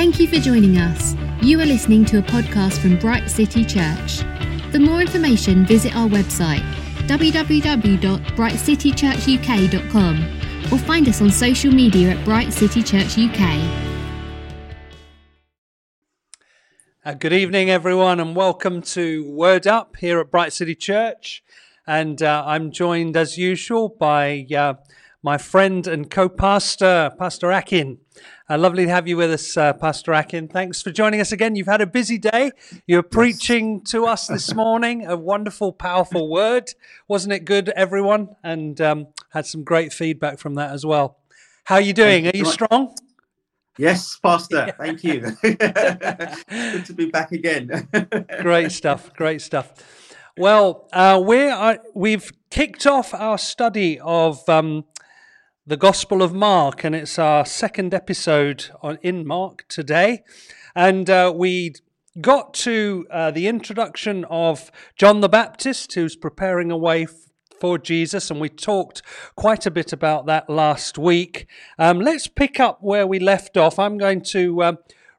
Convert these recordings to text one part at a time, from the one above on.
Thank you for joining us. You are listening to a podcast from Bright City Church. For more information, visit our website www.brightcitychurchuk.com or find us on social media at Bright City Church UK. Uh, good evening, everyone, and welcome to Word Up here at Bright City Church. And uh, I'm joined, as usual, by uh, my friend and co pastor, Akin. Uh, lovely to have you with us, uh, Pastor Akin. Thanks for joining us again. You've had a busy day. You're preaching to us this morning a wonderful, powerful word. Wasn't it good, everyone? And um, had some great feedback from that as well. How are you doing? Are you strong? Yes, Pastor. Thank you. Good to be back again. great stuff. Great stuff. Well, uh, we we've kicked off our study of um, the Gospel of Mark, and it's our second episode on, in Mark today. And uh, we got to uh, the introduction of John the Baptist, who's preparing a way for Jesus, and we talked quite a bit about that last week. Um, let's pick up where we left off. I'm going to. Uh,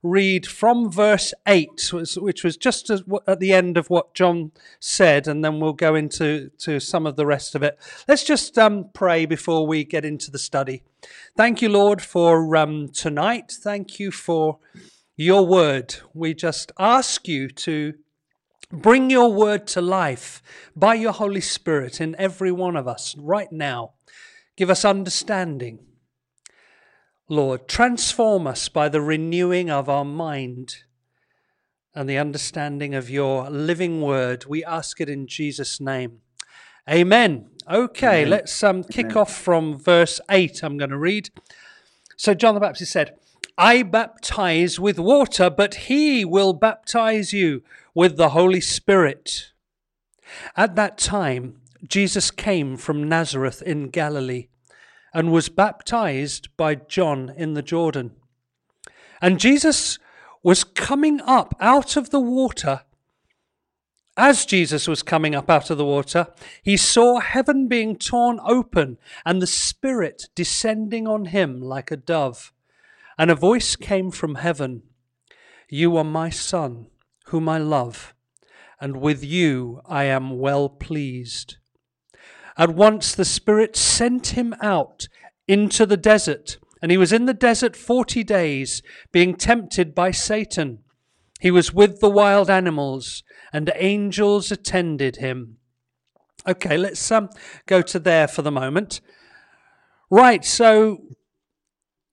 read from verse 8, which was just at the end of what John said, and then we'll go into to some of the rest of it. Let's just um, pray before we get into the study. Thank you, Lord, for um, tonight. Thank you for your word. We just ask you to bring your word to life by your Holy Spirit in every one of us right now. Give us understanding Lord. Transform us by the renewing of our mind and the understanding of your living word. We ask it in Jesus' name. Amen. Okay, Amen. let's um, kick Amen. off from verse 8. I'm going to read. So, John the Baptist said, I baptize with water, but he will baptize you with the Holy Spirit. At that time, Jesus came from Nazareth in Galilee and was baptized by John in the Jordan. And Jesus was coming up out of the water. As Jesus was coming up out of the water, he saw heaven being torn open and the Spirit descending on him like a dove. And a voice came from heaven You are my Son, whom I love, and with you I am well pleased. At once the Spirit sent him out into the desert, and he was in the desert forty days, being tempted by Satan. He was with the wild animals, and angels attended him. Okay, let's um, go to there for the moment. Right, so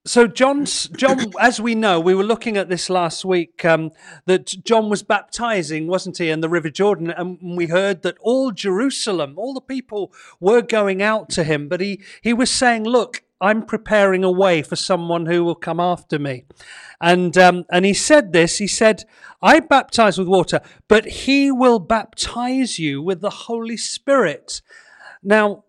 so John's John, as we know, we were looking at this last week. Um, that John was baptizing, wasn't he, in the River Jordan, and we heard that all Jerusalem, all the people, were going out to him. But he he was saying, "Look, I'm preparing a way for someone who will come after me," and um, and he said this. He said, "I baptize with water, but he will baptize you with the Holy Spirit." Now,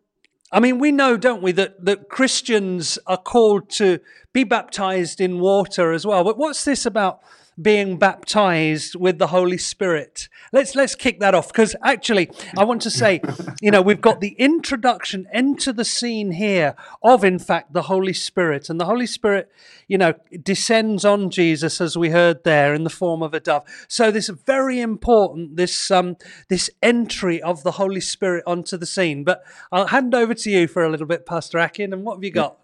I mean, we know, don't we, that, that Christians are called to be baptized in water as well. But what's this about being baptized with the Holy Spirit. Let's let's kick that off because actually I want to say, you know, we've got the introduction into the scene here of in fact the Holy Spirit and the Holy Spirit, you know, descends on Jesus as we heard there in the form of a dove. So this is very important this um this entry of the Holy Spirit onto the scene. But I'll hand over to you for a little bit Pastor Akin and what have you got?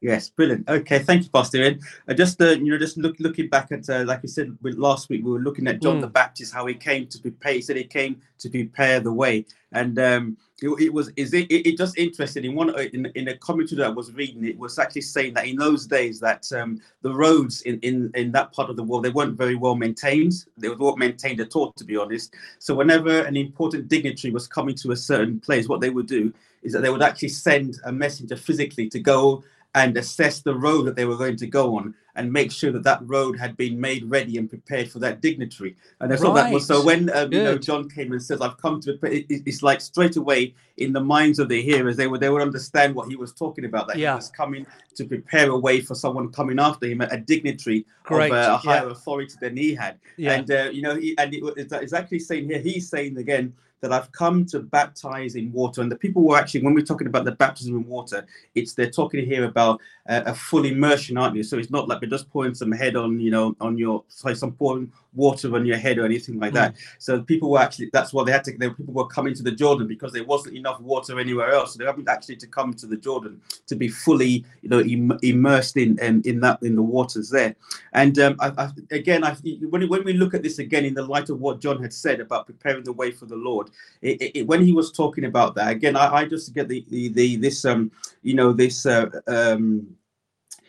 Yes, brilliant. Okay, thank you, Pastor Ian. Uh, just uh, you know, just look, looking back at uh, like I said last week, we were looking at John mm. the Baptist, how he came to prepare. He said he came to prepare the way, and um, it, it was is it, it, just interesting in one in, in a commentary that I was reading, it was actually saying that in those days that um, the roads in, in in that part of the world they weren't very well maintained. They weren't maintained at all, to be honest. So whenever an important dignitary was coming to a certain place, what they would do is that they would actually send a messenger physically to go and assess the road that they were going to go on and make sure that that road had been made ready and prepared for that dignitary. And I thought right. that was so when um, you know John came and says, "I've come to," it, it's like straight away in the minds of the hearers they would they would understand what he was talking about. That yeah. he was coming to prepare a way for someone coming after him, a dignitary Great. of uh, a higher yeah. authority than he had. Yeah. And uh, you know, he, and it, it's actually saying here, he's saying again that I've come to baptize in water. And the people were actually, when we're talking about the baptism in water, it's they're talking here about a, full immersion, aren't you? So it's not like they're just pouring some head on, you know, on your, sorry, some pouring water on your head or anything like that. Mm. So people were actually, that's why they had to, they, people were coming to the Jordan because there wasn't enough water anywhere else. So they haven't actually to come to the Jordan to be fully, you know, Im- immersed in, in, in that, in the waters there. And um, I, I, again, I, when, when we look at this again in the light of what John had said about preparing the way for the Lord, it, it, when he was talking about that again, I, I just get the, the, the this um you know this uh, um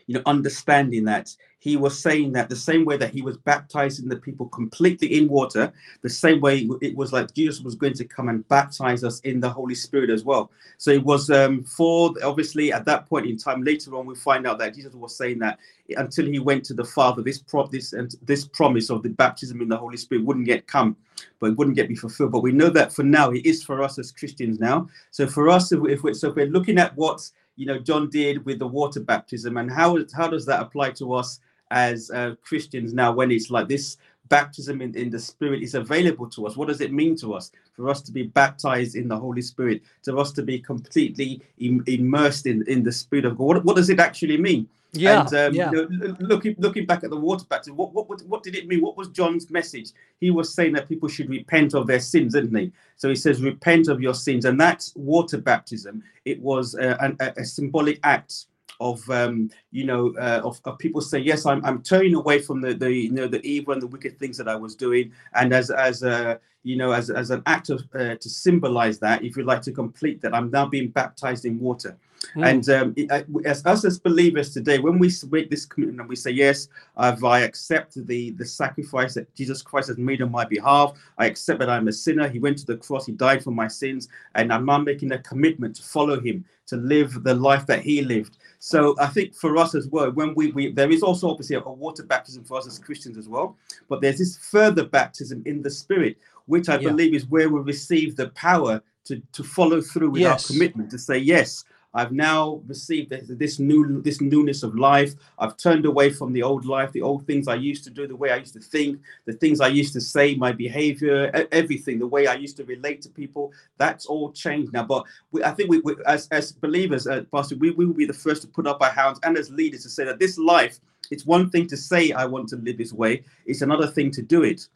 you know understanding that he was saying that the same way that he was baptizing the people completely in water, the same way it was like Jesus was going to come and baptize us in the Holy Spirit as well. So it was um, for obviously at that point in time. Later on, we find out that Jesus was saying that until he went to the Father, this pro- this and this promise of the baptism in the Holy Spirit wouldn't yet come, but it wouldn't get be fulfilled. But we know that for now, it is for us as Christians now. So for us, if, we're, so if we're looking at what you know John did with the water baptism and how how does that apply to us? As uh, Christians now when it's like this baptism in, in the spirit is available to us what does it mean to us for us to be baptized in the holy spirit to us to be completely Im- immersed in, in the spirit of god what, what does it actually mean yeah, and um, yeah. You know, looking looking back at the water baptism, what, what what did it mean? What was John's message? He was saying that people should repent of their sins, didn't he? So he says, "Repent of your sins," and that's water baptism. It was uh, a, a symbolic act of um, you know uh, of, of, people saying yes I'm, I'm turning away from the, the you know the evil and the wicked things that I was doing. And as as a you know as, as an act of uh, to symbolize that if you like to complete that I'm now being baptized in water. Mm. and um, it, as us as believers today when we make this commitment and we say yes I've, I accept the the sacrifice that Jesus Christ has made on my behalf. I accept that I'm a sinner. He went to the cross. He died for my sins. And I'm now making a commitment to follow him to live the life that he lived so I think for us as well, when we, we there is also obviously a, a water baptism for us as Christians as well, but there's this further baptism in the Spirit, which I yeah. believe is where we receive the power to to follow through with yes. our commitment to say yes I've now received this new this newness of life. I've turned away from the old life, the old things I used to do, the way I used to think, the things I used to say, my behavior, everything, the way I used to relate to people. That's all changed now. But we, I think we, we, as as believers, uh, Pastor, we, we will be the first to put up our hands and as leaders to say that this life. It's one thing to say I want to live this way. It's another thing to do it.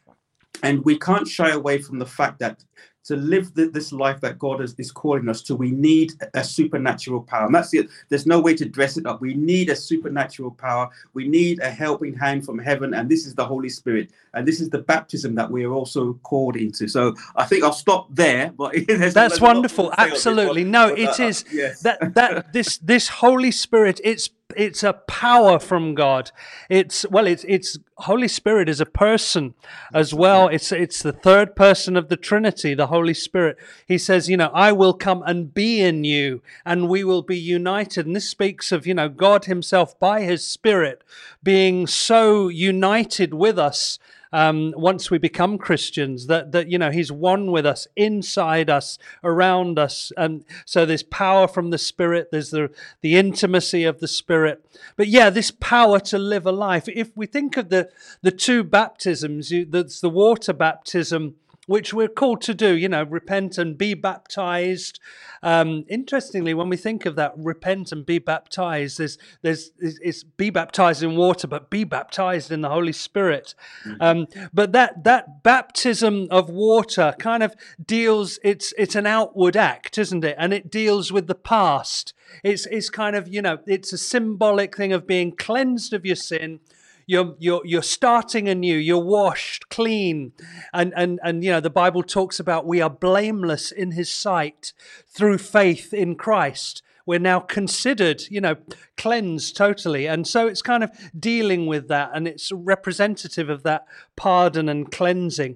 And we can't shy away from the fact that to live the, this life that God is, is calling us to, we need a, a supernatural power. And that's it. There's no way to dress it up. We need a supernatural power. We need a helping hand from heaven. And this is the Holy Spirit. And this is the baptism that we are also called into. So I think I'll stop there. But that's wonderful. Absolutely. No, but, it uh, is that, that this, this Holy Spirit, it's it's a power from God. It's well, it's it's Holy Spirit is a person as well. It's it's the third person of the Trinity, the Holy Spirit. He says, you know, I will come and be in you, and we will be united. And this speaks of you know God Himself by His Spirit being so united with us um, once we become Christians, that, that, you know, He's one with us, inside us, around us. And so there's power from the Spirit, there's the, the intimacy of the Spirit. But yeah, this power to live a life. If we think of the, the two baptisms, that's the water baptism which we're called to do, you know, repent and be baptized. Um, interestingly, when we think of that, repent and be baptized, there's, there's, it's be baptized in water, but be baptized in the Holy Spirit. Mm-hmm. Um, but that, that baptism of water kind of deals, it's, it's an outward act, isn't it? And it deals with the past. It's, it's kind of, you know, it's a symbolic thing of being cleansed of your sin you're, you're, you're starting anew. You're washed clean. And, and, and, you know, the Bible talks about we are blameless in his sight through faith in Christ we're now considered, you know, cleansed totally. And so it's kind of dealing with that and it's representative of that pardon and cleansing.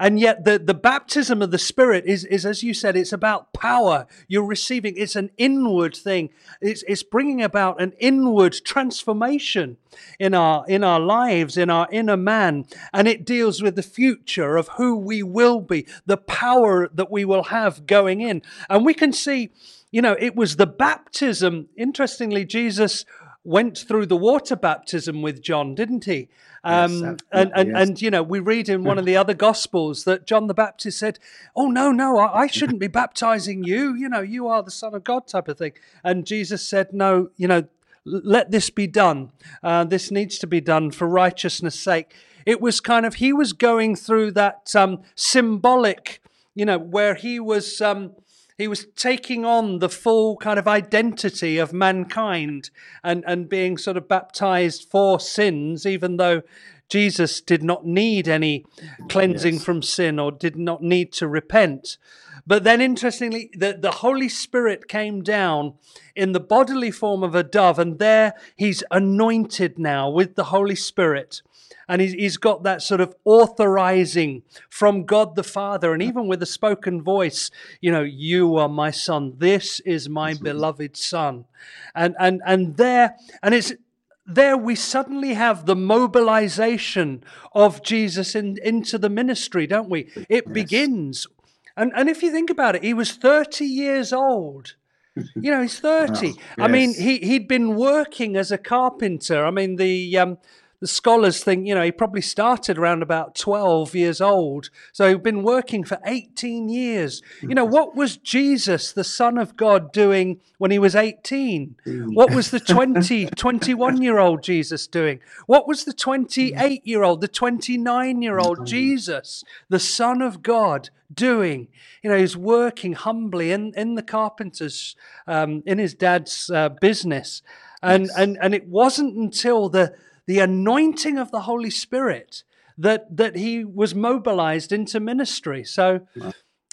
And yet the, the baptism of the Spirit is, is, as you said, it's about power. You're receiving, it's an inward thing. It's, it's bringing about an inward transformation in our, in our lives, in our inner man. And it deals with the future of who we will be, the power that we will have going in. And we can see you know, it was the baptism. Interestingly, Jesus went through the water baptism with John, didn't he? Um, Yes, and and, yes. and you know, we read in one of the other gospels that John the Baptist said, "Oh no, no, I, I shouldn't be baptizing you. You know, you are the Son of God," type of thing. And Jesus said, "No, you know, let this be done. Uh, this needs to be done for righteousness' sake." It was kind of he was going through that um, symbolic, you know, where he was. Um, he was taking on the full kind of identity of mankind and, and being sort of baptized for sins, even though Jesus did not need any cleansing Yes. from sin or did not need to repent. But then, interestingly, the, the Holy Spirit came down in the bodily form of a dove, and there he's anointed now with the Holy Spirit and he's, he's got that sort of authorizing from God the Father, and even with a spoken voice, you know, you are my son. This is my beloved son, and and and there, and it's there we suddenly have the mobilization of Jesus in, into the ministry, don't we? It begins, and and if you think about it, he was thirty years old. You know, he's 30. I mean, he, he'd been working as a carpenter. I mean, the um, the scholars think, you know, he probably started around about 12 years old. So he'd been working for 18 years. You know, what was Jesus, the Son of God, doing when he was 18? What was the 20, 21 year old Jesus doing? What was the 28 year old, the 29 year old Jesus, the Son of God, doing? You know, he's working humbly in, in the carpenter's, um, in his dad's uh, business. And, and, and it wasn't until the, the anointing of the Holy Spirit that, that he was mobilized into ministry. So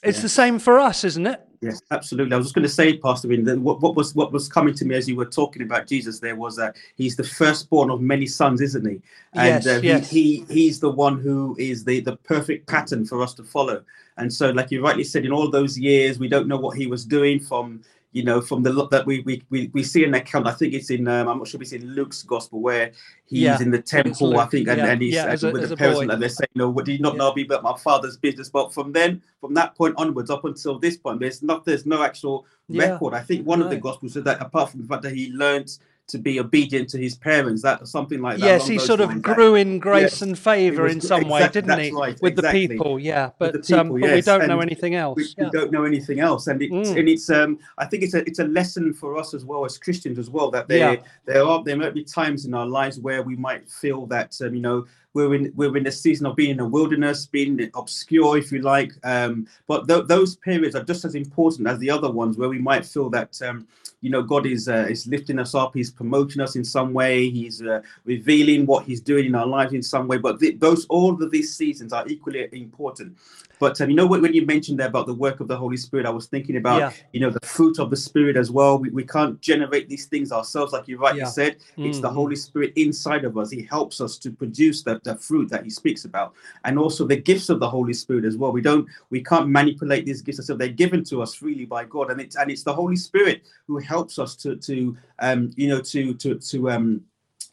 it's the same for us, isn't it? Yes, absolutely. I was just going to say, Pastor Win, that what, what was what was coming to me as you were talking about Jesus there was that he's the firstborn of many sons, isn't he? And Yes, uh, he, he he's the one who is the the perfect pattern for us to follow. And so, like you rightly said, in all those years, we don't know what he was doing from you know from the look that we we we, we see an account. I think it's in um, I'm not sure if it's in Luke's gospel where he's Yeah, in the temple. I think, and, yeah, and he's yeah, and a- with the parents, and they're saying, "No, what do you not know me but my father's business?" But from then, from that point onwards, up until this point, there's not there's no actual record. I think one of the gospels said that apart from the fact that he learned to be obedient to his parents, that something like that. yes, he sort of grew in grace Yes, and favor in some way, didn't he? right, with exactly. the people, yeah. But, the um, people, but we don't know anything else. we, yeah. we don't know anything else, and it's Mm. and it's um I think it's a it's a lesson for us as well as Christians as well that there Yeah. there are there might be times in our lives where we might feel that um, you know we're in we're in a season of being in a wilderness, being obscure if you like, um, but th- those periods are just as important as the other ones where we might feel that um, you know God is uh, is lifting us up, He's promoting us in some way, He's uh, revealing what He's doing in our lives in some way. But th- those all of these seasons are equally important. But um, you know when, when you mentioned there about the work of the Holy Spirit, I was thinking about Yeah. you know the fruit of the Spirit as well. We, we can't generate these things ourselves, like you rightly Yeah. said. It's the Mhm. Holy Spirit inside of us. He helps us to produce the, the fruit that He speaks about, and also the gifts of the Holy Spirit as well. We don't we can't manipulate these gifts ourselves. They're given to us freely by God, and it's and it's the Holy Spirit who helps us to to um you know to to to um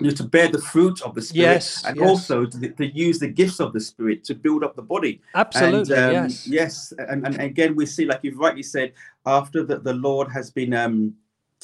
you know, to bear the fruit of the spirit Yes, and yes. also to, to use the gifts of the spirit to build up the body Absolutely, and, um, yes. yes and, and again we see like you've rightly said after that the lord has been um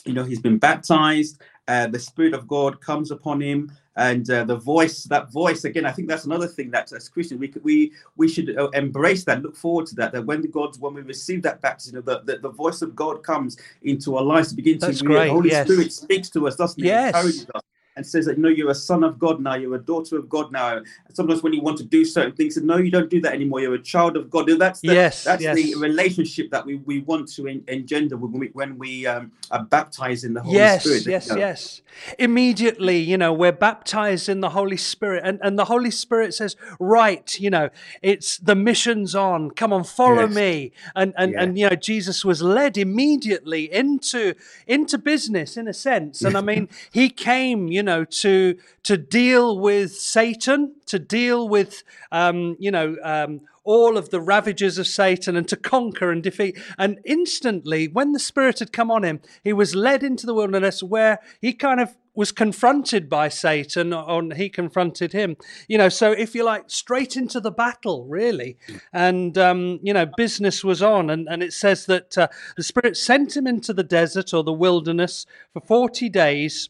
you know he's been baptized uh, the spirit of god comes upon him and uh, the voice that voice again i think that's another thing that as christians we could we we should uh, embrace that look forward to that that when the god when we receive that baptism the, the, the voice of god comes into our lives to begin That's to great, the holy yes. spirit speaks to us doesn't Yes. encourages us and says that no, you're a son of God now, you're a daughter of God now. And sometimes when you want to do certain things, and no, you don't do that anymore. You're a child of God. That's the, Yes, that's the relationship that we, we want to en- engender when we when we um, are baptized in the Holy yes, Spirit. yes, You know, yes. Immediately, you know, we're baptized in the Holy Spirit, and, and the Holy Spirit says, Right, you know, it's the mission's on. Come on, follow Yes. me. And and, Yeah. and you know, Jesus was led immediately into into business in a sense. And I mean, he came, you know, to to deal with Satan, to deal with um, you know, um all of the ravages of Satan and to conquer and defeat. And instantly, when the Spirit had come on him, he was led into the wilderness where he kind of was confronted by Satan, or he confronted him. You know, so if you like, straight into the battle, really. And, um, you know, business was on. And, and it says that uh, the Spirit sent him into the desert or the wilderness for 40 days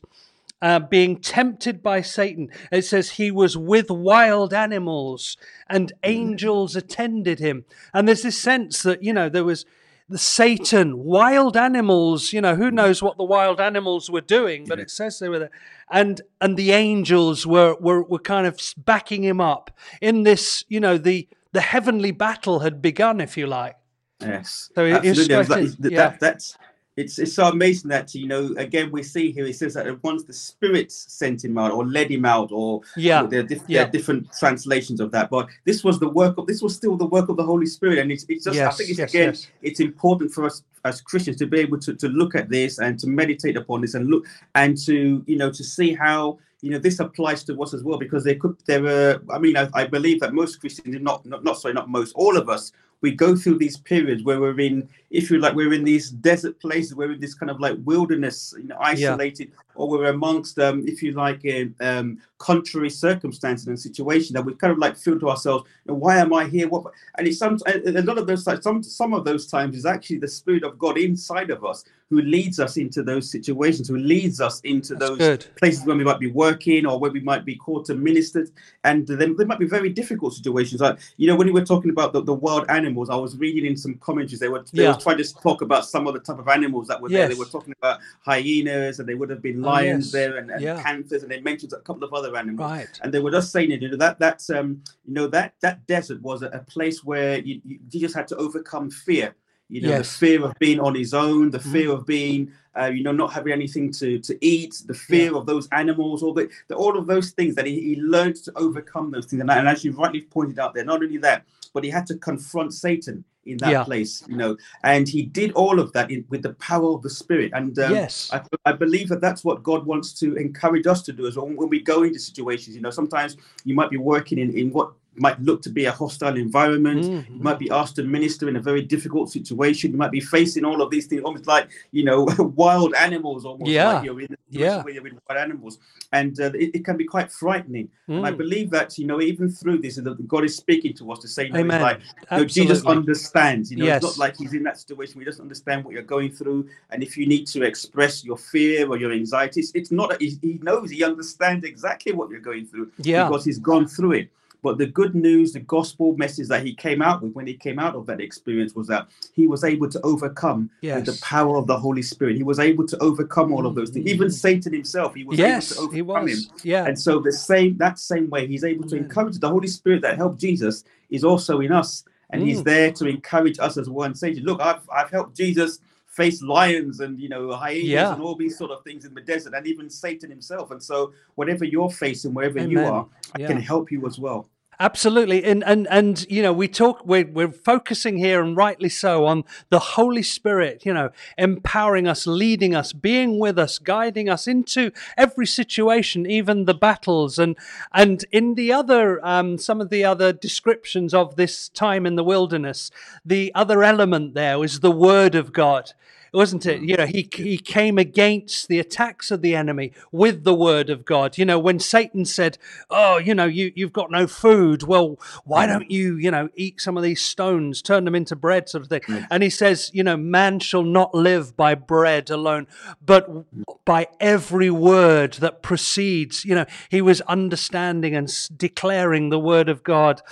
uh, being tempted by Satan. It says he was with wild animals and angels attended him. And there's this sense that, you know, there was the Satan, wild animals, you know, who knows what the wild animals were doing, but it says they were there. And and the angels were were, were kind of backing him up in this, you know, the the heavenly battle had begun, if you like. Yes. So absolutely. I was quite like, a- that, yeah. that's it's it's so amazing that you know again we see here it says that once the spirits sent him out or led him out or Yeah. there, are diff- there are different translations of that but this was the work of this was still the work of the Holy Spirit and it's, it's just I think it's yes, again yes. it's important for us as Christians to be able to, to look at this and to meditate upon this and look and to you know to see how you know this applies to us as well because there could there are I mean I, I believe that most Christians not, not not sorry not most all of us we go through these periods where we're in if you like we're in these desert places we're in this kind of like wilderness you know isolated or we're amongst um if you like in um contrary circumstances and situations that we kind of like feel to ourselves why am i here what and it's some a lot of those some some of those times is actually the spirit of god inside of us who leads us into those situations who leads us into That's those good. places where we might be working or where we might be called to minister and then there might be very difficult situations like you know when you were talking about the, the wild animals i was reading in some commentaries they were they Yeah. were trying to talk about some of the type of animals that were there they were talking about hyenas and they would have been Oh, lions yes. there and, and Yeah. panthers and they mentioned a couple of other animals Right. and they were just saying it you know that that's um you know that that desert was a, a place where you, you Jesus had to overcome fear you know Yes. the fear of being on his own the Mhm. fear of being uh, you know not having anything to to eat the fear of those animals all the, the all of those things that he, he learned to overcome those things and, and as you rightly pointed out there not only that but he had to confront satan in that Yeah. place you know and he did all of that in, with the power of the spirit and um, yes. I, I believe that that's what God wants to encourage us to do as well. When we go into situations, you know, sometimes you might be working in, in what might look to be a hostile environment. Mhm. You might be asked to minister in a very difficult situation. You might be facing all of these things, almost like you know, wild animals. Almost Yeah. like you're in Yeah. where you're with wild animals, and uh, it, it can be quite frightening. And I Mm. believe that you know, even through this, that God is speaking to us to say, you know, Amen. like you know, Jesus understands. You know, Yes. it's not like he's in that situation he doesn't understand what you're going through. And if you need to express your fear or your anxiety, it's, it's not. He, he knows. He understands exactly what you're going through Yeah. because he's gone through it. But the good news, the gospel message that he came out with when he came out of that experience was that he was able to overcome with the power of the Holy Spirit. He was able to overcome all of those things. Even Satan himself, he was Yes, able to he overcome him. Yeah. And so the same that same way he's able to Amen. encourage the Holy Spirit that helped Jesus is also in us. And he's Mm. there to encourage us as one and say, look, I've I've helped Jesus face lions and you know hyenas Yeah. and all these sort of things in the desert and even Satan himself. And so whatever you're facing, wherever you are, I Yeah. can help you as well. Absolutely, and and and you know we talk we're we're focusing here and rightly so on the Holy Spirit, you know, empowering us, leading us, being with us, guiding us into every situation, even the battles, and and in the other um, some of the other descriptions of this time in the wilderness, the other element there was the Word of God wasn't it? Hmm. You know, he he came against the attacks of the enemy with the word of God. You know, when Satan said, "Oh, you know, you you've got no food. Well, why hmm. don't you, you know, eat some of these stones, turn them into bread, sort of thing?" Yes. And he says, "You know, man shall not live by bread alone, but by every word that proceeds." You know, he was understanding and declaring the word of God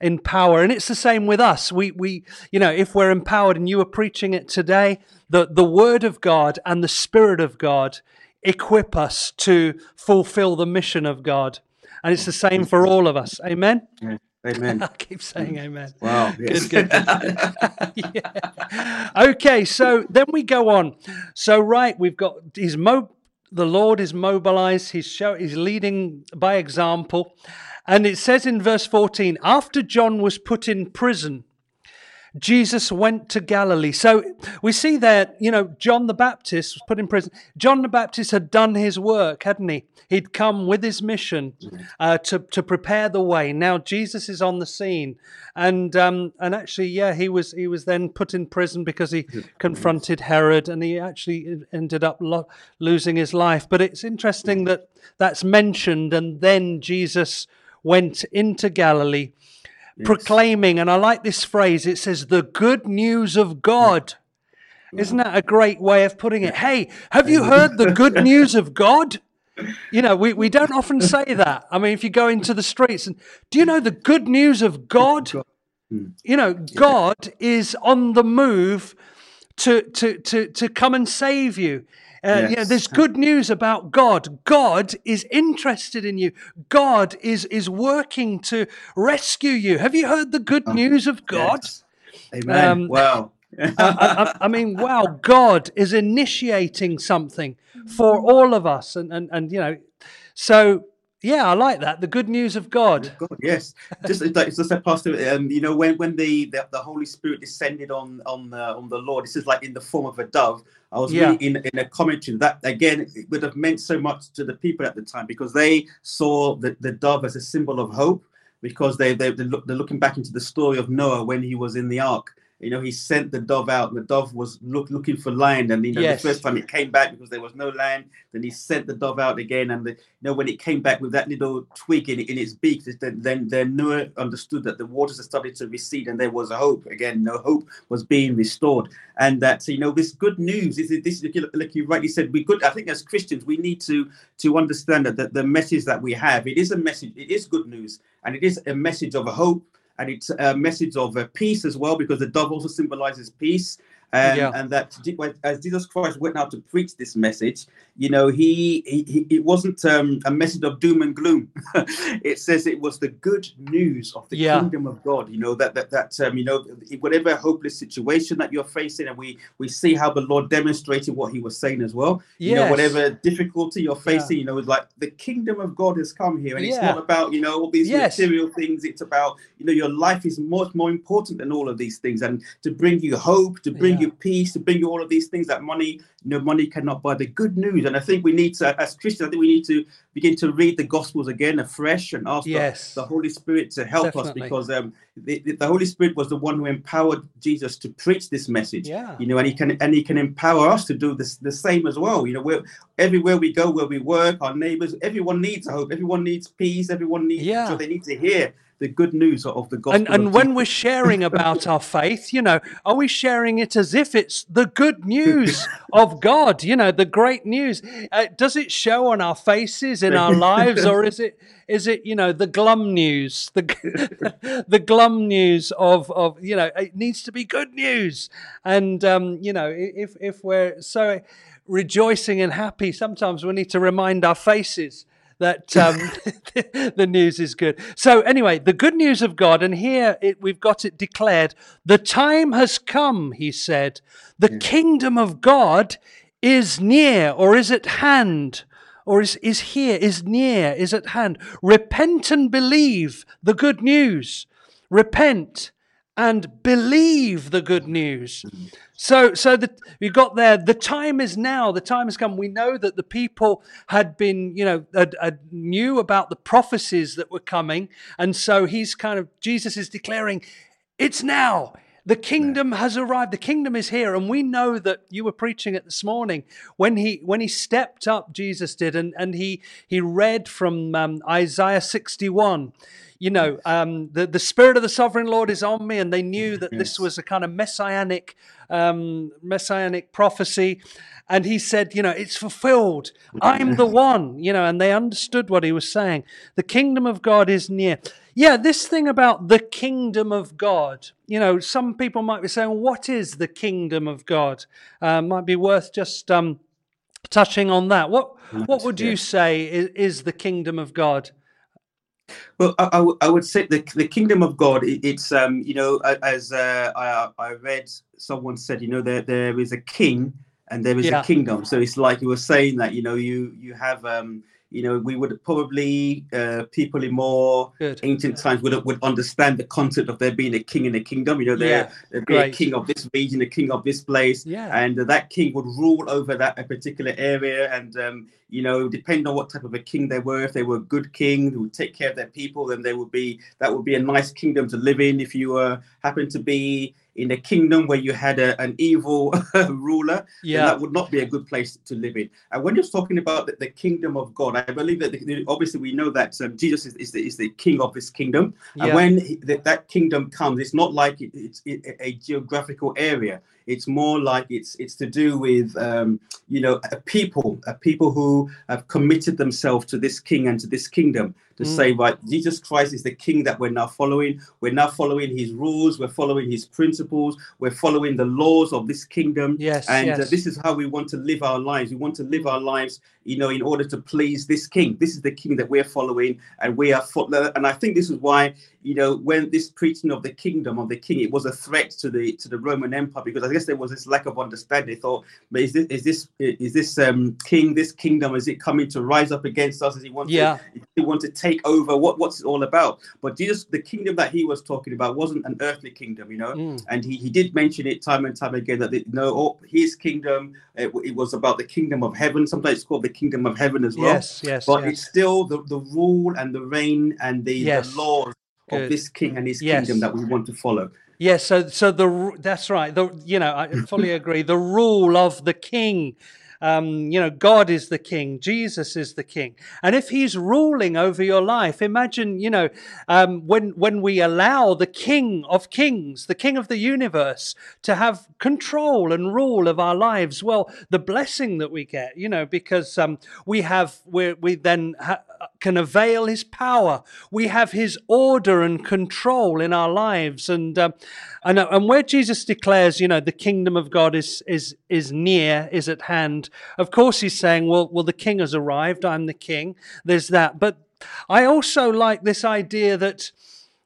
in power and it's the same with us we we you know if we're empowered and you are preaching it today the the word of god and the spirit of god equip us to fulfill the mission of god and it's the same for all of us amen Amen. i keep saying amen Wow. yes. good, good. yeah. Okay, so then we go on. So right, we've got he's mo the Lord is mobilized, he's show he's leading by example. And it says in verse 14, after John was put in prison, Jesus went to Galilee. So we see that, you know, John the Baptist was put in prison. John the Baptist had done his work, hadn't he? He'd come with his mission uh, to, to prepare the way. Now Jesus is on the scene. And um, and actually, yeah, he was he was then put in prison because he confronted Herod and he actually ended up lo- losing his life. But it's interesting that that's mentioned and then Jesus went into Galilee proclaiming, and I like this phrase, it says, the good news of God. Mm. Isn't that a great way of putting it? Hey, have you heard the good news of God? You know, we, we don't often say that. I mean, if you go into the streets and do you know the good news of God? Hmm. You know, God is on the move to to to to come and save you. Uh, You know, Yes. there's good news about God. God is interested in you. God is is working to rescue you. Have you heard the good news of God? Yes. Amen. Um, wow. I, I, I mean, wow, God is initiating something for all of us, and and and you know, so yeah, I like that. The good news of God. God, yes. Just like it's just said, Pastor. Um, you know, when when the, the the Holy Spirit descended on on the on the Lord, this is like in the form of a dove. I was Yeah. reading in, in a commentary that again it would have meant so much to the people at the time because they saw the, the dove as a symbol of hope because they they they're looking back into the story of Noah when he was in the ark. You know, he sent the dove out. The dove was look, looking for land, and you know, Yes. the first time it came back because there was no land. Then he sent the dove out again, and the, you know when it came back with that little twig in, in its beak, then then then Noah understood that the waters had started to recede, and there was a hope again. No hope was being restored, and that you know this good news is this like you rightly said. We good. I think as Christians we need to to understand that the, the message that we have it is a message. It is good news, and it is a message of hope and it's a message of uh, peace as well because the dove also symbolizes peace and, Yeah. and that as jesus christ went out to preach this message you know he, he, he it wasn't um, a message of doom and gloom it says it was the good news of the Yeah. kingdom of god you know that that, that um, you know whatever hopeless situation that you're facing and we we see how the lord demonstrated what he was saying as well you know whatever difficulty you're facing you know it's like the kingdom of god has come here and it's not about you know all these Yes. material things it's about you know your life is much more important than all of these things and to bring you hope to bring Yeah. you peace to bring you all of these things that money you know money cannot buy the good news and i think we need to as christians i think we need to begin to read the gospels again afresh and ask the- Yes. the, holy spirit to help Definitely. us because um the, the- the holy spirit was the one who empowered jesus to preach this message Yeah. you know and he can and he can empower us to do this the same as well you know where everywhere we go where we work our neighbors everyone needs hope everyone needs peace everyone needs Yeah. so they need to hear the good news of the gospel And, and when we're sharing about our faith, you know, are we sharing it as if it's the good news of God? You know, the great news. Uh, does it show on our faces in our lives, or is it is it you know the glum news, the the glum news of of you know it needs to be good news, and um, you know if if we're so rejoicing and happy, sometimes we need to remind our faces that um, the news is good. So anyway, the good news of God, and here it, we've got it declared: the time has come. He said, "The kingdom of God is near, or is at hand." Or is, is here, is near, is at hand. Repent and believe the good news. Repent and believe the good news. So, so that we got there. The time is now. The time has come. We know that the people had been, you know, had, had knew about the prophecies that were coming, and so he's kind of Jesus is declaring, "It's now." The kingdom has arrived. The kingdom is here, and we know that you were preaching it this morning when he when he stepped up. Jesus did, and and he he read from um, Isaiah sixty one you know, um, the, the Spirit of the Sovereign Lord is on me, and they knew that this was a kind of messianic, um, messianic prophecy. And he said, you know, it's fulfilled. I'm the one, you know, and they understood what he was saying. The kingdom of God is near. Yeah, this thing about the kingdom of God, you know, some people might be saying, what is the kingdom of God? Uh, might be worth just um, touching on that. What what would you say is, is the kingdom of God? Well, I would say the, the kingdom of God. It, it's um, you know, as uh, I, I read, someone said, you know, there there is a king and there is Yeah. a kingdom. So it's like you were saying that, you know, you you have um, you know, we would probably uh, people in more Good. ancient times would would understand the concept of there being a king in a kingdom. You know, there Yeah, be a king of this region, a king of this place, Yeah. and that king would rule over that a particular area. And um, you know, depending on what type of a king they were, if they were a good king who would take care of their people, then they would be that would be a nice kingdom to live in. If you uh, happen to be in a kingdom where you had a, an evil ruler, Yeah. that would not be a good place to live in. And when you're talking about the, the kingdom of God, I believe that the, obviously we know that um, Jesus is, is, the, is the king of this kingdom. Yeah. And when he, that, that kingdom comes, it's not like it, it's it, a geographical area. It's more like it's it's to do with um, you know a people, a people who have committed themselves to this king and to this kingdom to mm. say, right, Jesus Christ is the king that we're now following. We're now following his rules. We're following his principles. We're following the laws of this kingdom. Yes. And yes. Uh, this is how we want to live our lives. We want to live our lives, you know, in order to please this king. This is the king that we're following, and we are. Fo- and I think this is why, you know, when this preaching of the kingdom of the king, it was a threat to the to the Roman Empire because I guess there was this lack of understanding. They thought, but is this is this is this um, king, this kingdom, is it coming to rise up against us? Is he want yeah. to, he want to take over what what's it all about but jesus the kingdom that he was talking about wasn't an earthly kingdom you know mm. and he, he did mention it time and time again that you know oh, his kingdom it, it, was about the kingdom of heaven sometimes it's called the kingdom of heaven as well yes yes but yes. it's still the, the rule and the reign and the, yes. the laws Good. of this king and his yes. kingdom that we want to follow Yes, so so the that's right. The you know I fully agree. The rule of the king um, you know, God is the king, Jesus is the king. And if he's ruling over your life, imagine, you know, um, when, when we allow the king of kings, the king of the universe, to have control and rule of our lives, well, the blessing that we get, you know, because um, we have, we we then ha- can avail his power. We have his order and control in our lives. And, um, and, and where Jesus declares, you know, the kingdom of God is, is, is near, is at hand, of course he's saying, well, well, the king has arrived. I'm the king. There's that. But I also like this idea that,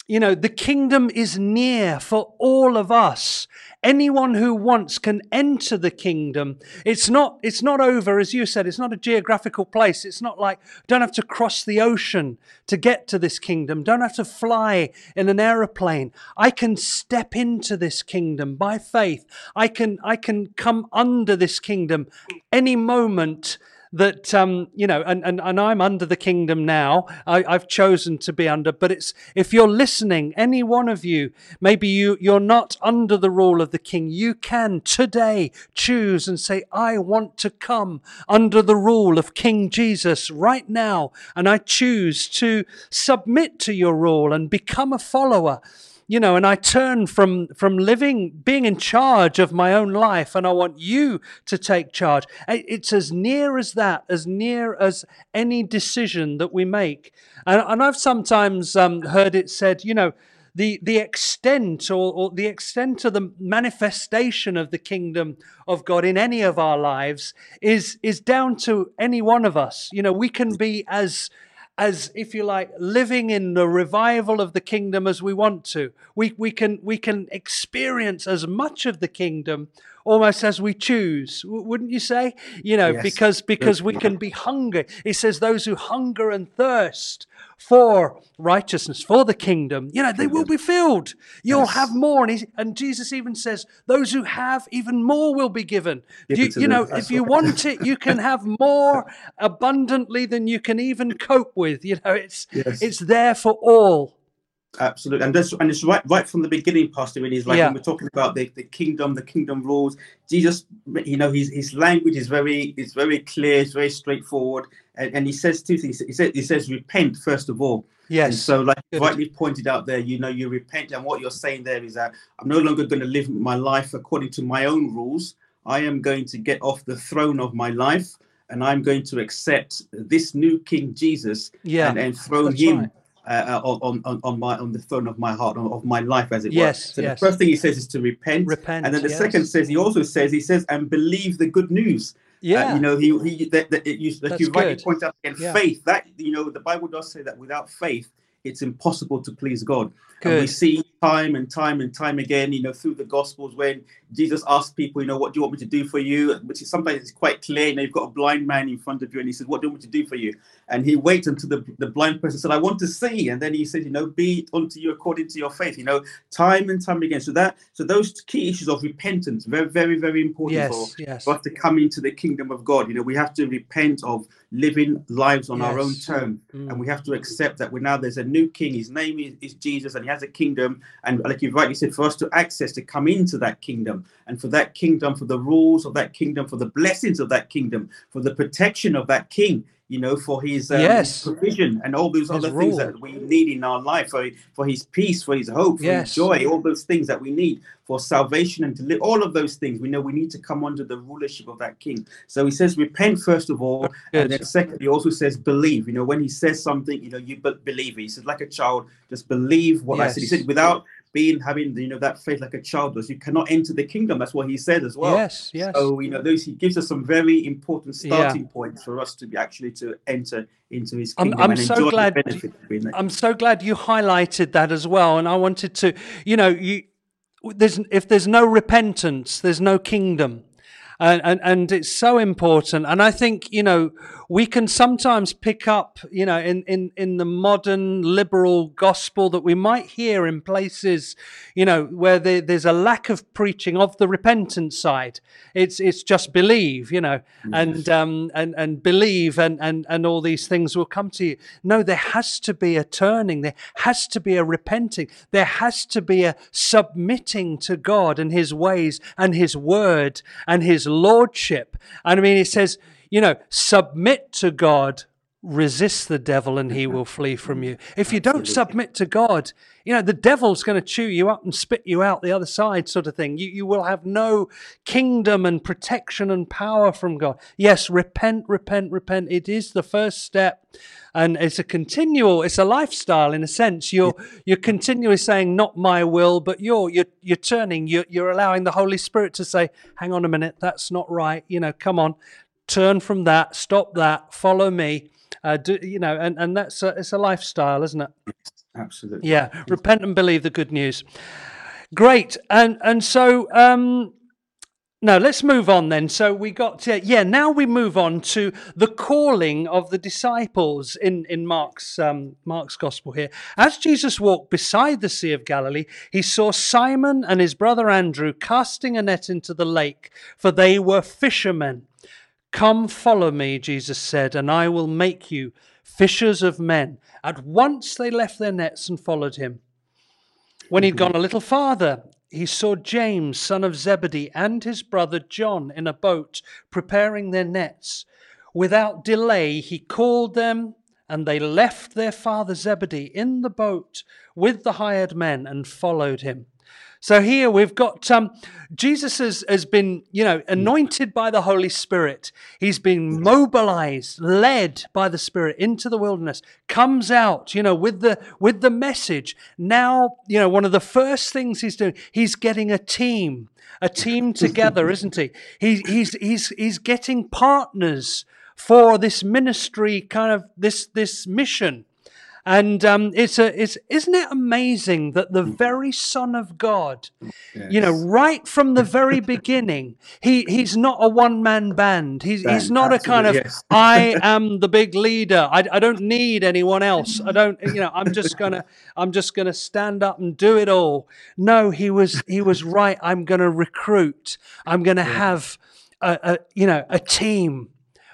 you know, the kingdom is near for all of us. Anyone who wants can enter the kingdom. It's not, it's not over, as you said, it's not a geographical place. It's not like, don't have to cross the ocean to get to this kingdom. Don't have to fly in an aeroplane. I can step into this kingdom by faith. I can, I can come under this kingdom any moment that um, you know, and, and, and I'm under the kingdom now. I, I've chosen to be under, but it's if you're listening, any one of you, maybe you you're not under the rule of the king, you can today choose and say, I want to come under the rule of King Jesus right now, and I choose to submit to your rule and become a follower you know, and I turn from from living, being in charge of my own life, and I want you to take charge. It's as near as that, as near as any decision that we make. And, and I've sometimes um, heard it said, you know, the the extent or, or the extent of the manifestation of the kingdom of God in any of our lives is is down to any one of us. You know, we can be as as if you like living in the revival of the kingdom as we want to. We, we can we can experience as much of the kingdom almost as we choose wouldn't you say you know yes. because because we can be hungry it says those who hunger and thirst for righteousness, for the kingdom, you know, they will be filled. You'll yes. have more. And, and, Jesus even says, those who have, even more will be given. You, you know, if you want it, you can have more abundantly than you can even cope with. You know, it's yes. it's there for all. Absolutely, and that's and it's right right from the beginning, Pastor. It is like yeah. when we're talking about the, the kingdom, the kingdom rules. Jesus, you know, his his language is very is very clear, it's very straightforward, and, and he says two things. He says he says repent first of all. Yes. And so, like Good. rightly pointed out there, you know, you repent, and what you're saying there is that I'm no longer going to live my life according to my own rules. I am going to get off the throne of my life, and I'm going to accept this new King Jesus, yeah, and enthrone him. Right uh, on, on on my on the throne of my heart of my life as it yes, were. So yes. the first thing he says is to repent, repent, and then the yes. second says he also says he says and believe the good news. Uh, yeah, uh, you know he he that, that, you, that you rightly point out again yeah. faith that you know the Bible does say that without faith it's impossible to please God. Good. And we see time and time and time again, you know, through the Gospels when Jesus asks people, you know, what do you want me to do for you? Which is sometimes it's quite clear. You know, you've got a blind man in front of you, and he says, "What do you want me to do for you?" And he waits until the, the blind person said, "I want to see," and then he says, "You know, be it unto you according to your faith." You know, time and time again. So that so those key issues of repentance very very very important yes, for, yes. for us to come into the kingdom of God. You know, we have to repent of living lives on yes. our own terms, mm. and we have to accept that we're now there's a new king. His name is, is Jesus, and he has a kingdom. And like you've rightly said, for us to access to come into that kingdom, and for that kingdom, for the rules of that kingdom, for the blessings of that kingdom, for the protection of that king, you know, for his, um, Yes. his provision and all those His other things that we need in our life, for, for his peace, for his hope, for Yes. his joy, all those things that we need for salvation and deli- all of those things. We know we need to come under the rulership of that king. So he says, repent first of all, Good. and then second, he also says, believe. You know, when he says something, you know, you be- believe it. He says, like a child, just believe what I said. He said, without being having you know that faith like a child does, you cannot enter the kingdom. That's what he said as well. yes, yes. So you know, those he gives us some very important Yeah. starting points for us to be actually to enter into his I'm- kingdom I'm and so enjoy glad- the benefit of being there. I'm so glad you highlighted that as well. And I wanted to, you know, you there's if there's no repentance, there's no kingdom. And, and and it's so important. And I think, you know, we can sometimes pick up, you know, in, in, in the modern liberal gospel that we might hear in places, you know, where there, there's a lack of preaching of the repentance side. It's it's just believe, you know, and um and, and believe and, and, and all these things will come to you. No, there has to be a turning, there has to be a repenting, there has to be a submitting to God and his ways and his word and his lordship. And I mean it says, you know, submit to God, resist the devil and he will flee from you. If you don't submit to God, you know, the devil's going to chew you up and spit you out the other side, sort of thing. You, you will have no kingdom and protection and power from God. Yes, repent, repent, repent. It is the first step. And it's a continual, it's a lifestyle in a sense. You're you're continually saying, not my will, but you're you're you're turning, you're you're allowing the Holy Spirit to say, hang on a minute, that's not right. You know, come on, turn from that, stop that, follow me. Uh, do, you know, and, and that's a, it's a lifestyle, isn't it? Absolutely. Yeah, repent and believe the good news. Great, and and so um, no, let's move on then. So we got to, yeah. Now we move on to the calling of the disciples in in Mark's um, Mark's gospel here. As Jesus walked beside the Sea of Galilee, he saw Simon and his brother Andrew casting a net into the lake, for they were fishermen. Come follow me, Jesus said, and I will make you fishers of men. At once they left their nets and followed him. When he'd gone a little farther, he saw James, son of Zebedee, and his brother John in a boat preparing their nets. Without delay, he called them, and they left their father Zebedee in the boat with the hired men and followed him. So here we've got um, Jesus has, has been, you know, anointed by the Holy Spirit. He's been mobilized, led by the Spirit into the wilderness. Comes out, you know, with the with the message. Now, you know, one of the first things he's doing, he's getting a team, a team together, isn't he? He he's he's he's getting partners for this ministry, kind of this this mission. And um, it's a, it's, isn't it amazing that the very Son of God, you know, right from the very beginning, he, he's not a one man band. He's, he's Band, not a kind of, yes. I am the big leader. I, I don't need anyone else. I don't, you know, I'm just gonna, I'm just gonna stand up and do it all. No, he was, he was right. I'm gonna recruit. I'm gonna have, a, a, you know, a team.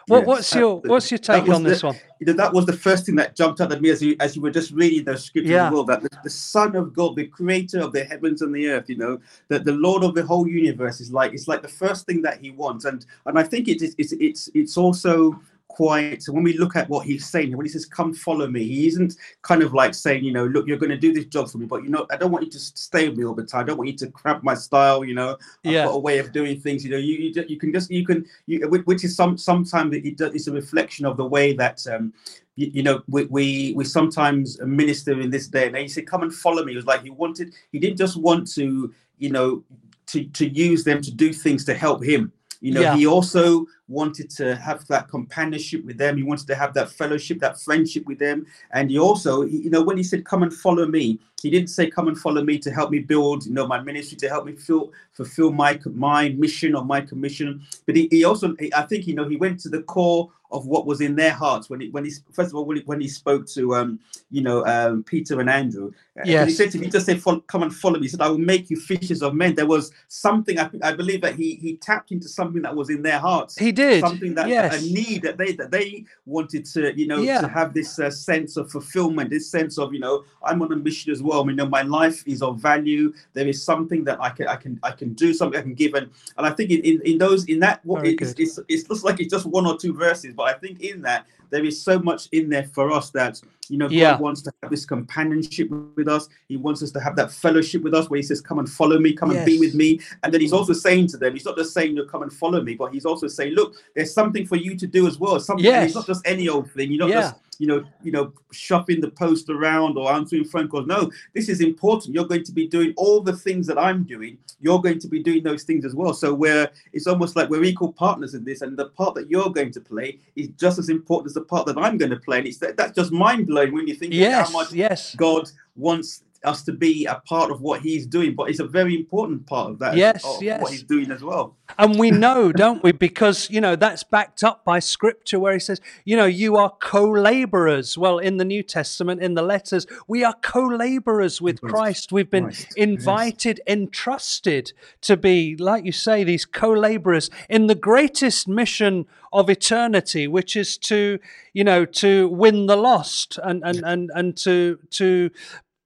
What, Yes, what's your, absolutely. what's your take on this the- one? You know, that was the first thing that jumped out at me as you as you were just reading those scriptures Yeah. as well. That the, the Son of God, the Creator of the heavens and the earth, you know, that the Lord of the whole universe is like it's like the first thing that He wants, and and I think it is it's it's it's also quite so when we look at what he's saying when he says come follow me he isn't kind of like saying you know look you're going to do this job for me but you know i don't want you to stay with me all the time i don't want you to cramp my style you know I've Yeah. got a way of doing things. You know, you you, you can just you can you which- is some sometimes it does, it's a reflection of the way that um you, you know we, we we sometimes minister in this day and. He said, "Come and follow me." It was like he wanted. He didn't just want to you know to to use them to do things to help him. You know, Yeah. he also wanted to have that companionship with them. He wanted to have that fellowship, that friendship with them. And he also, you know, when he said, "Come and follow me," he didn't say, "Come and follow me to help me build, you know, my ministry, to help me feel, fulfill my my mission or my commission." But he, he also, I think, you know, he went to the core of what was in their hearts when he when he first of all when he, when he spoke to um you know um Peter and Andrew. Uh, 'cause He said to me, just said, "Come and follow me." He said, "I will make you fishers of men." There was something I, I believe that he he tapped into something that was in their hearts He did. something that yes. a need that they that they wanted to you know Yeah. to have this uh, sense of fulfillment this sense of you know i'm on a mission as well you know my life is of value there is something that i can i can i can do something i can give and and i think in in, in those in that what Very it's, it's it's looks like it's just one or two verses but I think in that there is so much in there for us that you know Yeah. God wants to have this companionship with us. He wants us to have that fellowship with us, where He says, "Come and follow me, come and be with me." And then He's also saying to them, He's not just saying, "You come and follow me," but He's also saying, "Look, there's something for you to do as well. Something. Yes. It's not just any old thing. You're not Yeah. just you know, you know, shuffling the post around or answering phone calls. No, this is important. You're going to be doing all the things that I'm doing. You're going to be doing those things as well. So we're it's almost like we're equal partners in this, and the part that you're going to play is just as important as the part that I'm going to play. And it's that, that's just mind blowing when you think Yes, how much yes, God wants us to be a part of what He's doing. But it's a very important part of that. Yes, of yes. what He's doing as well. and we know, don't we? Because you know that's backed up by Scripture, where He says, you know, you are co-laborers. Well, in the New Testament, in the letters, we are co-laborers with With Christ. We've been Christ, yes. invited, entrusted to be, like you say, these co-laborers in the greatest mission of eternity, which is to, you know, to win the lost and and and and to to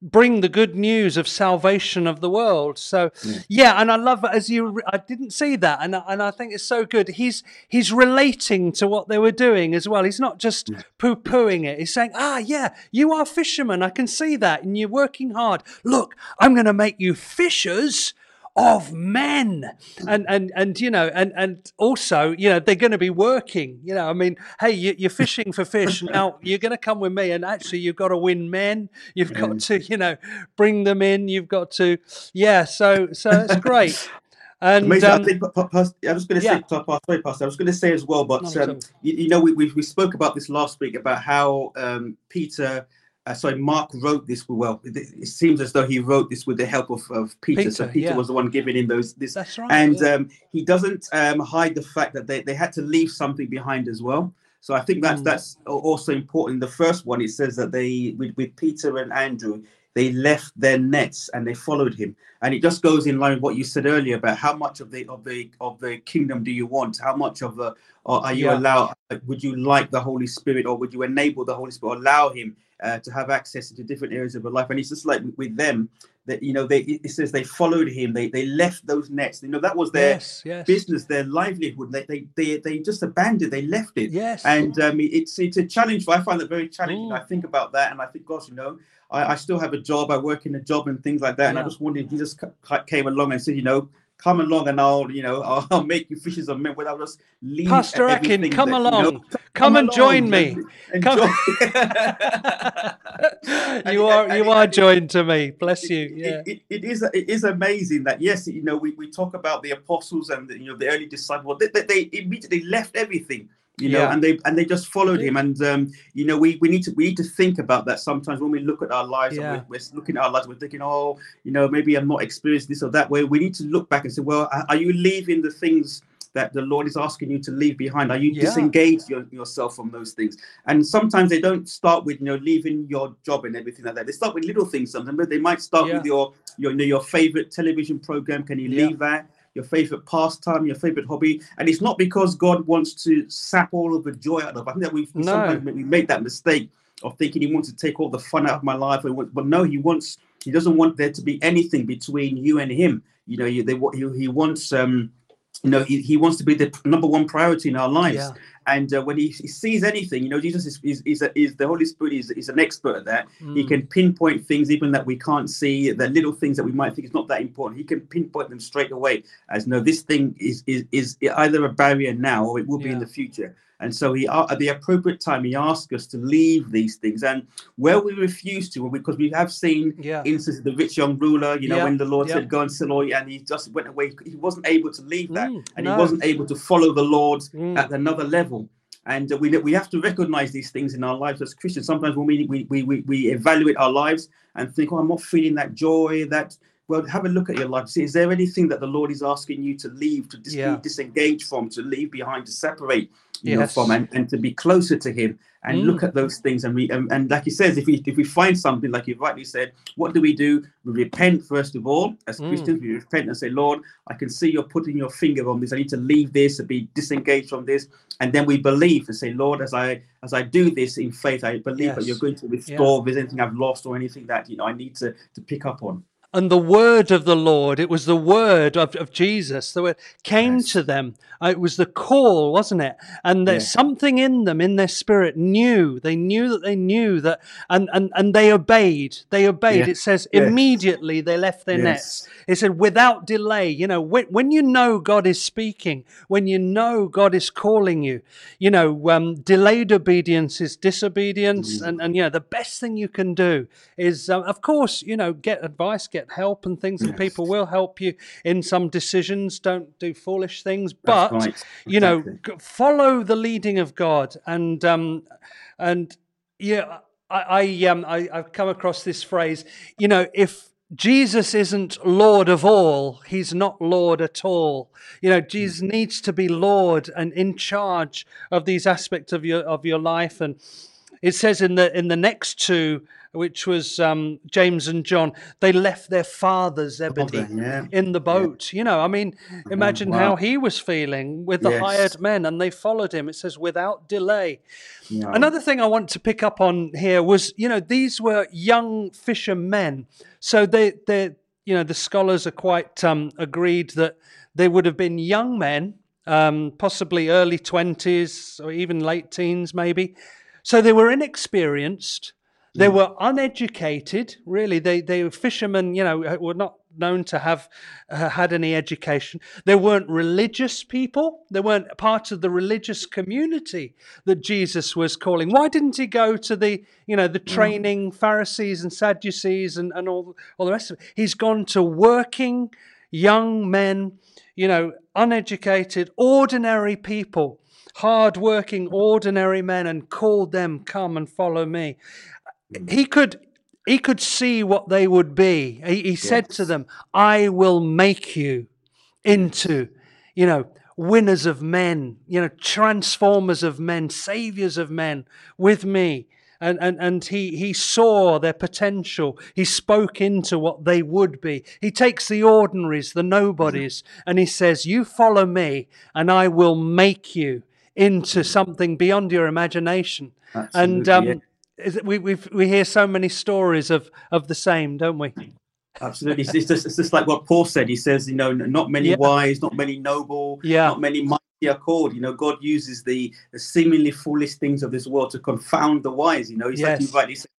bring the good news of salvation of the world. So yeah, and I love it as you. I didn't see that, and I, and I think it's so good. He's he's relating to what they were doing as well. He's not just poo pooing it. He's saying, ah, yeah, you are fishermen. I can see that, and you're working hard. Look, I'm going to make you fishers of men. And and and you know and and also you know they're going to be working you know i mean hey you, you're fishing for fish. Now you're going to come with me and actually you've got to win men. You've got to you know bring them in. You've got to yeah so so it's great. And Amazing. um, I think, I was going to say, sorry, Pastor, I was going to say as well, but um, you, you know, we, we we spoke about this last week about how um, Peter, uh, sorry, Mark wrote this. Well, it, seems as though he wrote this with the help of, of Peter. so Peter, Peter yeah. was the one giving him those this, that's right and yeah. um, he doesn't um, hide the fact that they, they had to leave something behind as well. So I think that's Mm. that's also important. The first one it says that they with, with Peter and Andrew they left their nets and they followed him, and it just goes in line with what you said earlier about how much of the of the of the kingdom do you want? How much of the are you Yeah. allowed? Would you like the Holy Spirit, or would you enable the Holy Spirit, allow Him uh, to have access into different areas of her life? And it's just like with- them that you know they it says they followed Him, they they left those nets. You know that was their yes yes business, their livelihood. They, they they they just abandoned. They left it. yes And um, it's it's a challenge. I find it very challenging. Mm. I think about that, and I think, gosh, you know, I, I still have a job. I work in a job and things like that. And I just wondered Jesus came along and said, you know, come along and I'll, you know, I'll, I'll make you fishers of men. Without just leave pastor akin come that, you know, along. Come, and along join me. and- Come- you are you are joined to me. Bless you. it- it, it is it is amazing that yes you know we, we talk about the apostles and the, you know the early disciples. They, they, they immediately left everything you know Yeah. and they and they just followed him and um you know we we need to we need to think about that sometimes when we look at our lives Yeah. and we're, we're looking at our lives we're thinking oh you know maybe i'm not experienced this or that way we need to look back and say well are- are you leaving the things that the Lord is asking you to leave behind? Are you Yeah. disengaged your, yourself from those things? And sometimes they don't start with you know leaving your job and everything like that. They start with little things sometimes, but they might start with your your you know, your favorite television program. Can you leave that? Your favorite pastime, your favorite hobby, and it's not because God wants to sap all of the joy out of. It. I think that we No. sometimes we make that mistake of thinking He wants to take all the fun out of my life, but no, He wants He doesn't want there to be anything between you and Him. You know, you, they, he, he wants. um you know, he, he wants to be the number one priority in our lives. Yeah. And uh, when he, he sees anything, you know, Jesus is is, is, a, is the Holy Spirit is, is an expert at that. He Mm. can pinpoint things even that we can't see, the little things that we might think is not that important. He can pinpoint them straight away as no, this thing is is is either a barrier now or it will be in the future. And so he uh, at the appropriate time he asks us to leave these things. And where we refuse to, because we have seen yeah instances of the rich young ruler, you know, Yeah, when the Lord yeah. said, Go and sell all, and he just went away. He wasn't able to leave that Mm, and no. he wasn't able to follow the Lord Mm. at another level. And we we have to recognize these things in our lives as Christians. Sometimes when we, we, we, we evaluate our lives and think, oh, I'm not feeling that joy, that well, have a look at your life. See, is there anything that the Lord is asking you to leave, to dis- Yeah. disengage from, to leave behind, to separate you know, from, and, and to be closer to Him and Mm. look at those things. And we and, and like He says, if we if we find something, like you rightly said, what do we do? We repent first of all as Mm. Christians. We repent and say, Lord, I can see you're putting your finger on this. I need to leave this and be disengaged from this. And then we believe and say, Lord, as I as I do this in faith, I believe that you're going to restore there's anything I've lost or anything that you know I need to to pick up on. And the word of the Lord, it was the word of, of Jesus that came Yes. to them. Uh, It was the call, wasn't it? And there's Yeah. something in them, in their spirit, knew. They knew that they knew that, and, and, and they obeyed. They obeyed. Yeah. It says immediately they left their Yes. nets. It said without delay. You know, when, when you know God is speaking, when you know God is calling you, you know, um, delayed obedience is disobedience. Mm. And, and, you know, the best thing you can do is, uh, of course, you know, get advice, get help and things, and people will help you in some decisions. Don't do foolish things. But, right. you know, Exactly. follow the leading of God. And, um, and yeah, I, I, um, I, I've come across this phrase, you know, if, Jesus isn't Lord of all. He's not Lord at all. You know, Jesus needs to be Lord and in charge of these aspects of your of your life. And it says in the in the next two, which was um, James and John, they left their father Zebedee Father, yeah. in the boat. You know, I mean, imagine wow. how he was feeling with the Yes. hired men, and they followed him. It says without delay. Yeah. Another thing I want to pick up on here was, you know, these were young fishermen. So they, they, you know, the scholars are quite um, agreed that they would have been young men, um, possibly early 20s or even late teens, maybe. So they were inexperienced. They were uneducated, really. They, they were fishermen, you know, were not known to have uh, had any education. They weren't religious people. They weren't part of the religious community that Jesus was calling. Why didn't he go to the, you know, the training Pharisees and Sadducees and, and all, all the rest of it? He's gone to working young men, you know, uneducated, ordinary people, hard-working, ordinary men, and called them, "Come and follow me." Hmm. He could. He could see what they would be. He, he said to them, "I will make you into, you know, winners of men, you know, transformers of men, saviors of men with me." And, and, and he, he saw their potential. He spoke into what they would be. He takes the ordinaries, the mm-hmm. nobodies, and he says, You follow me, and I will make you into mm-hmm. something beyond your imagination. and um. Is it, we, we we hear so many stories of, of the same, don't we? Absolutely. It's just, it's just like what Paul said. He says, you know, not many Yeah. wise, not many noble, Yeah. not many mighty are called. You know, God uses the, the seemingly foolish things of this world to confound the wise. You know, it's like you rightly said.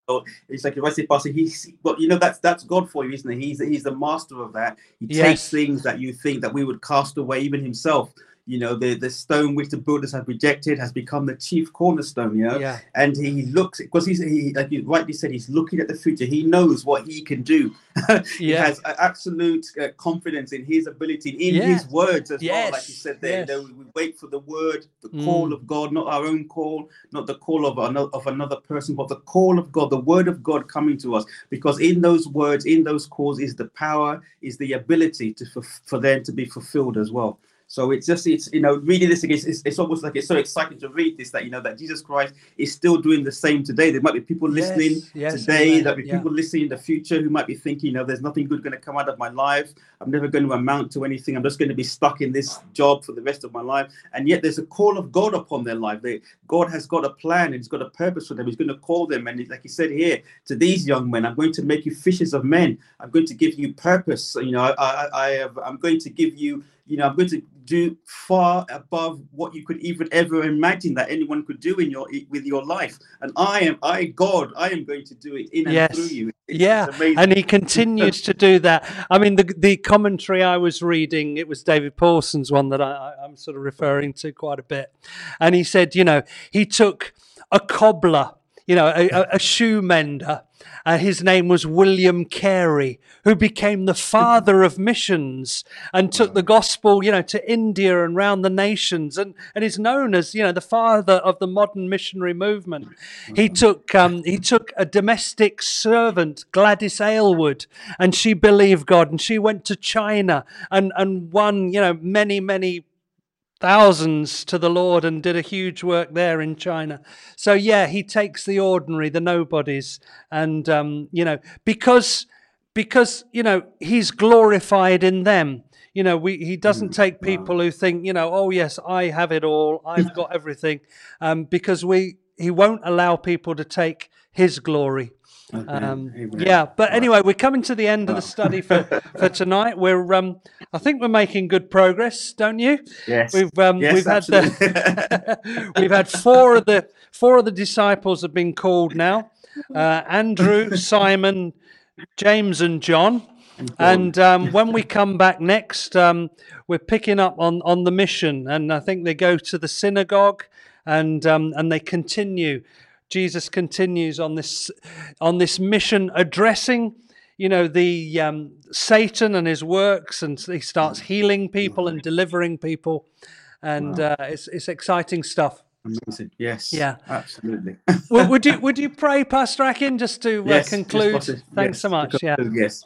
It's like if I say, Pastor, he's, but you know, that's that's God for you, isn't it? He's he's the master of that. He Yes. takes things that you think that we would cast away, even himself. You know, the the stone which the builders have rejected has become the chief cornerstone. You know, Yeah. and he looks because he's he like you rightly said he's looking at the future he knows what he can do he Yeah. has absolute uh, confidence in his ability in Yeah. his words as well like you said there yes. you know, we wait for the word the call Mm. of god not our own call not the call of another of another person but the call of god the word of god coming to us because in those words in those calls is the power is the ability to for, for them to be fulfilled as well so it's just it's you know reading this again it's, it's almost like it's so exciting to read this that you know that jesus christ is still doing the same today. There might be people listening Yes, yes, today amen, there'll be yeah. people listening in the future who might be thinking you know there's nothing good going to come out of my life. I'm never going to amount to anything. I'm just going to be stuck in this job for the rest of my life. And yet there's a call of god upon their life. They, god has got a plan and he's got a purpose for them. He's going to call them. And like he said here to these young men i'm going to make you fishers of men. I'm going to give you purpose. You know i i, I have i'm going to give you you know i'm going to do far above what you could even ever imagine that anyone could do in your with your life and i am i god i am going to do it in and Yes. through you It's- yeah, it's and he continues to do that. I mean, the the commentary I was reading, it was David Pawson's one that I, I'm sort of referring to quite a bit, and he said, you know, he took a cobbler, you know, a, a, a shoe mender. Uh, his name was William Carey, who became the father of missions and took the gospel, you know, to India and round the nations, and, and is known as, you know, the father of the modern missionary movement. He took um, he took a domestic servant, Gladys Aylward, and she believed God, and she went to China and and won, you know, many many thousands to the Lord and did a huge work there in China. So yeah, he takes the ordinary, the nobodies, and um, you know because because you know he's glorified in them. You know, we, he doesn't take people who think, you know, oh yes, I have it all, I've got everything, um, because we he won't allow people to take his glory. Um, yeah, but anyway, we're coming to the end of the study for, for tonight. We're, um, I think we're making good progress, don't you? Yes. We've um, Yes, we've had the we've had four of the four of the disciples have been called now. Uh, Andrew, Simon, James, and John. And um, when we come back next, um, we're picking up on, on the mission, and I think they go to the synagogue, and um, and they continue. Jesus continues on this on this mission, addressing, you know, the um, Satan and his works, and he starts healing people and delivering people, and uh, it's it's exciting stuff. Amazing. Yes. Yeah. Absolutely. would, would you would you pray, Pastor Akin, just to uh, Yes, conclude? yes, Thanks Yes, so much. Yeah. Yes.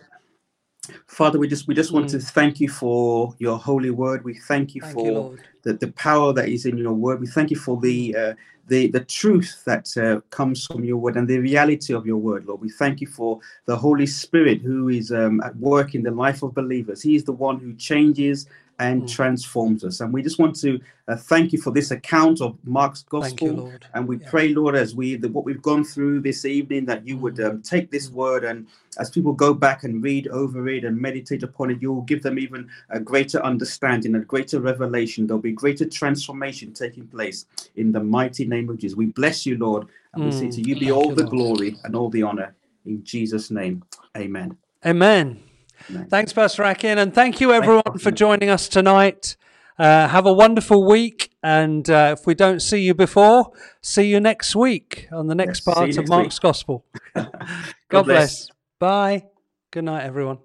Father, we just we just want to Mm. thank you for your holy word. We thank you Thank for you, the, the power that is in your word. We thank you for the uh, the the truth that uh, comes from your word and the reality of your word, Lord. We thank you for the Holy Spirit who is um, at work in the life of believers. He is the one who changes and Mm. transforms us. And we just want to uh, thank you for this account of Mark's Thank you, gospel. Lord. And we Yeah. pray, Lord, as we the, what we've gone through this evening, that you would Mm. um, take this word and as people go back and read over it and meditate upon it, you will give them even a greater understanding, a greater revelation. There'll be greater transformation taking place in the mighty name of Jesus. We bless you, Lord, and we say Mm. to you be Thank all you, the Lord. glory and all the honor in Jesus' name. Amen. Amen. Thanks, Pastor Akin, and thank you everyone for joining us tonight. Uh, have a wonderful week, and uh, if we don't see you before, see you next week on the next Yes, part of Mark's Gospel. God, bless. bless. Bye. Good night, everyone.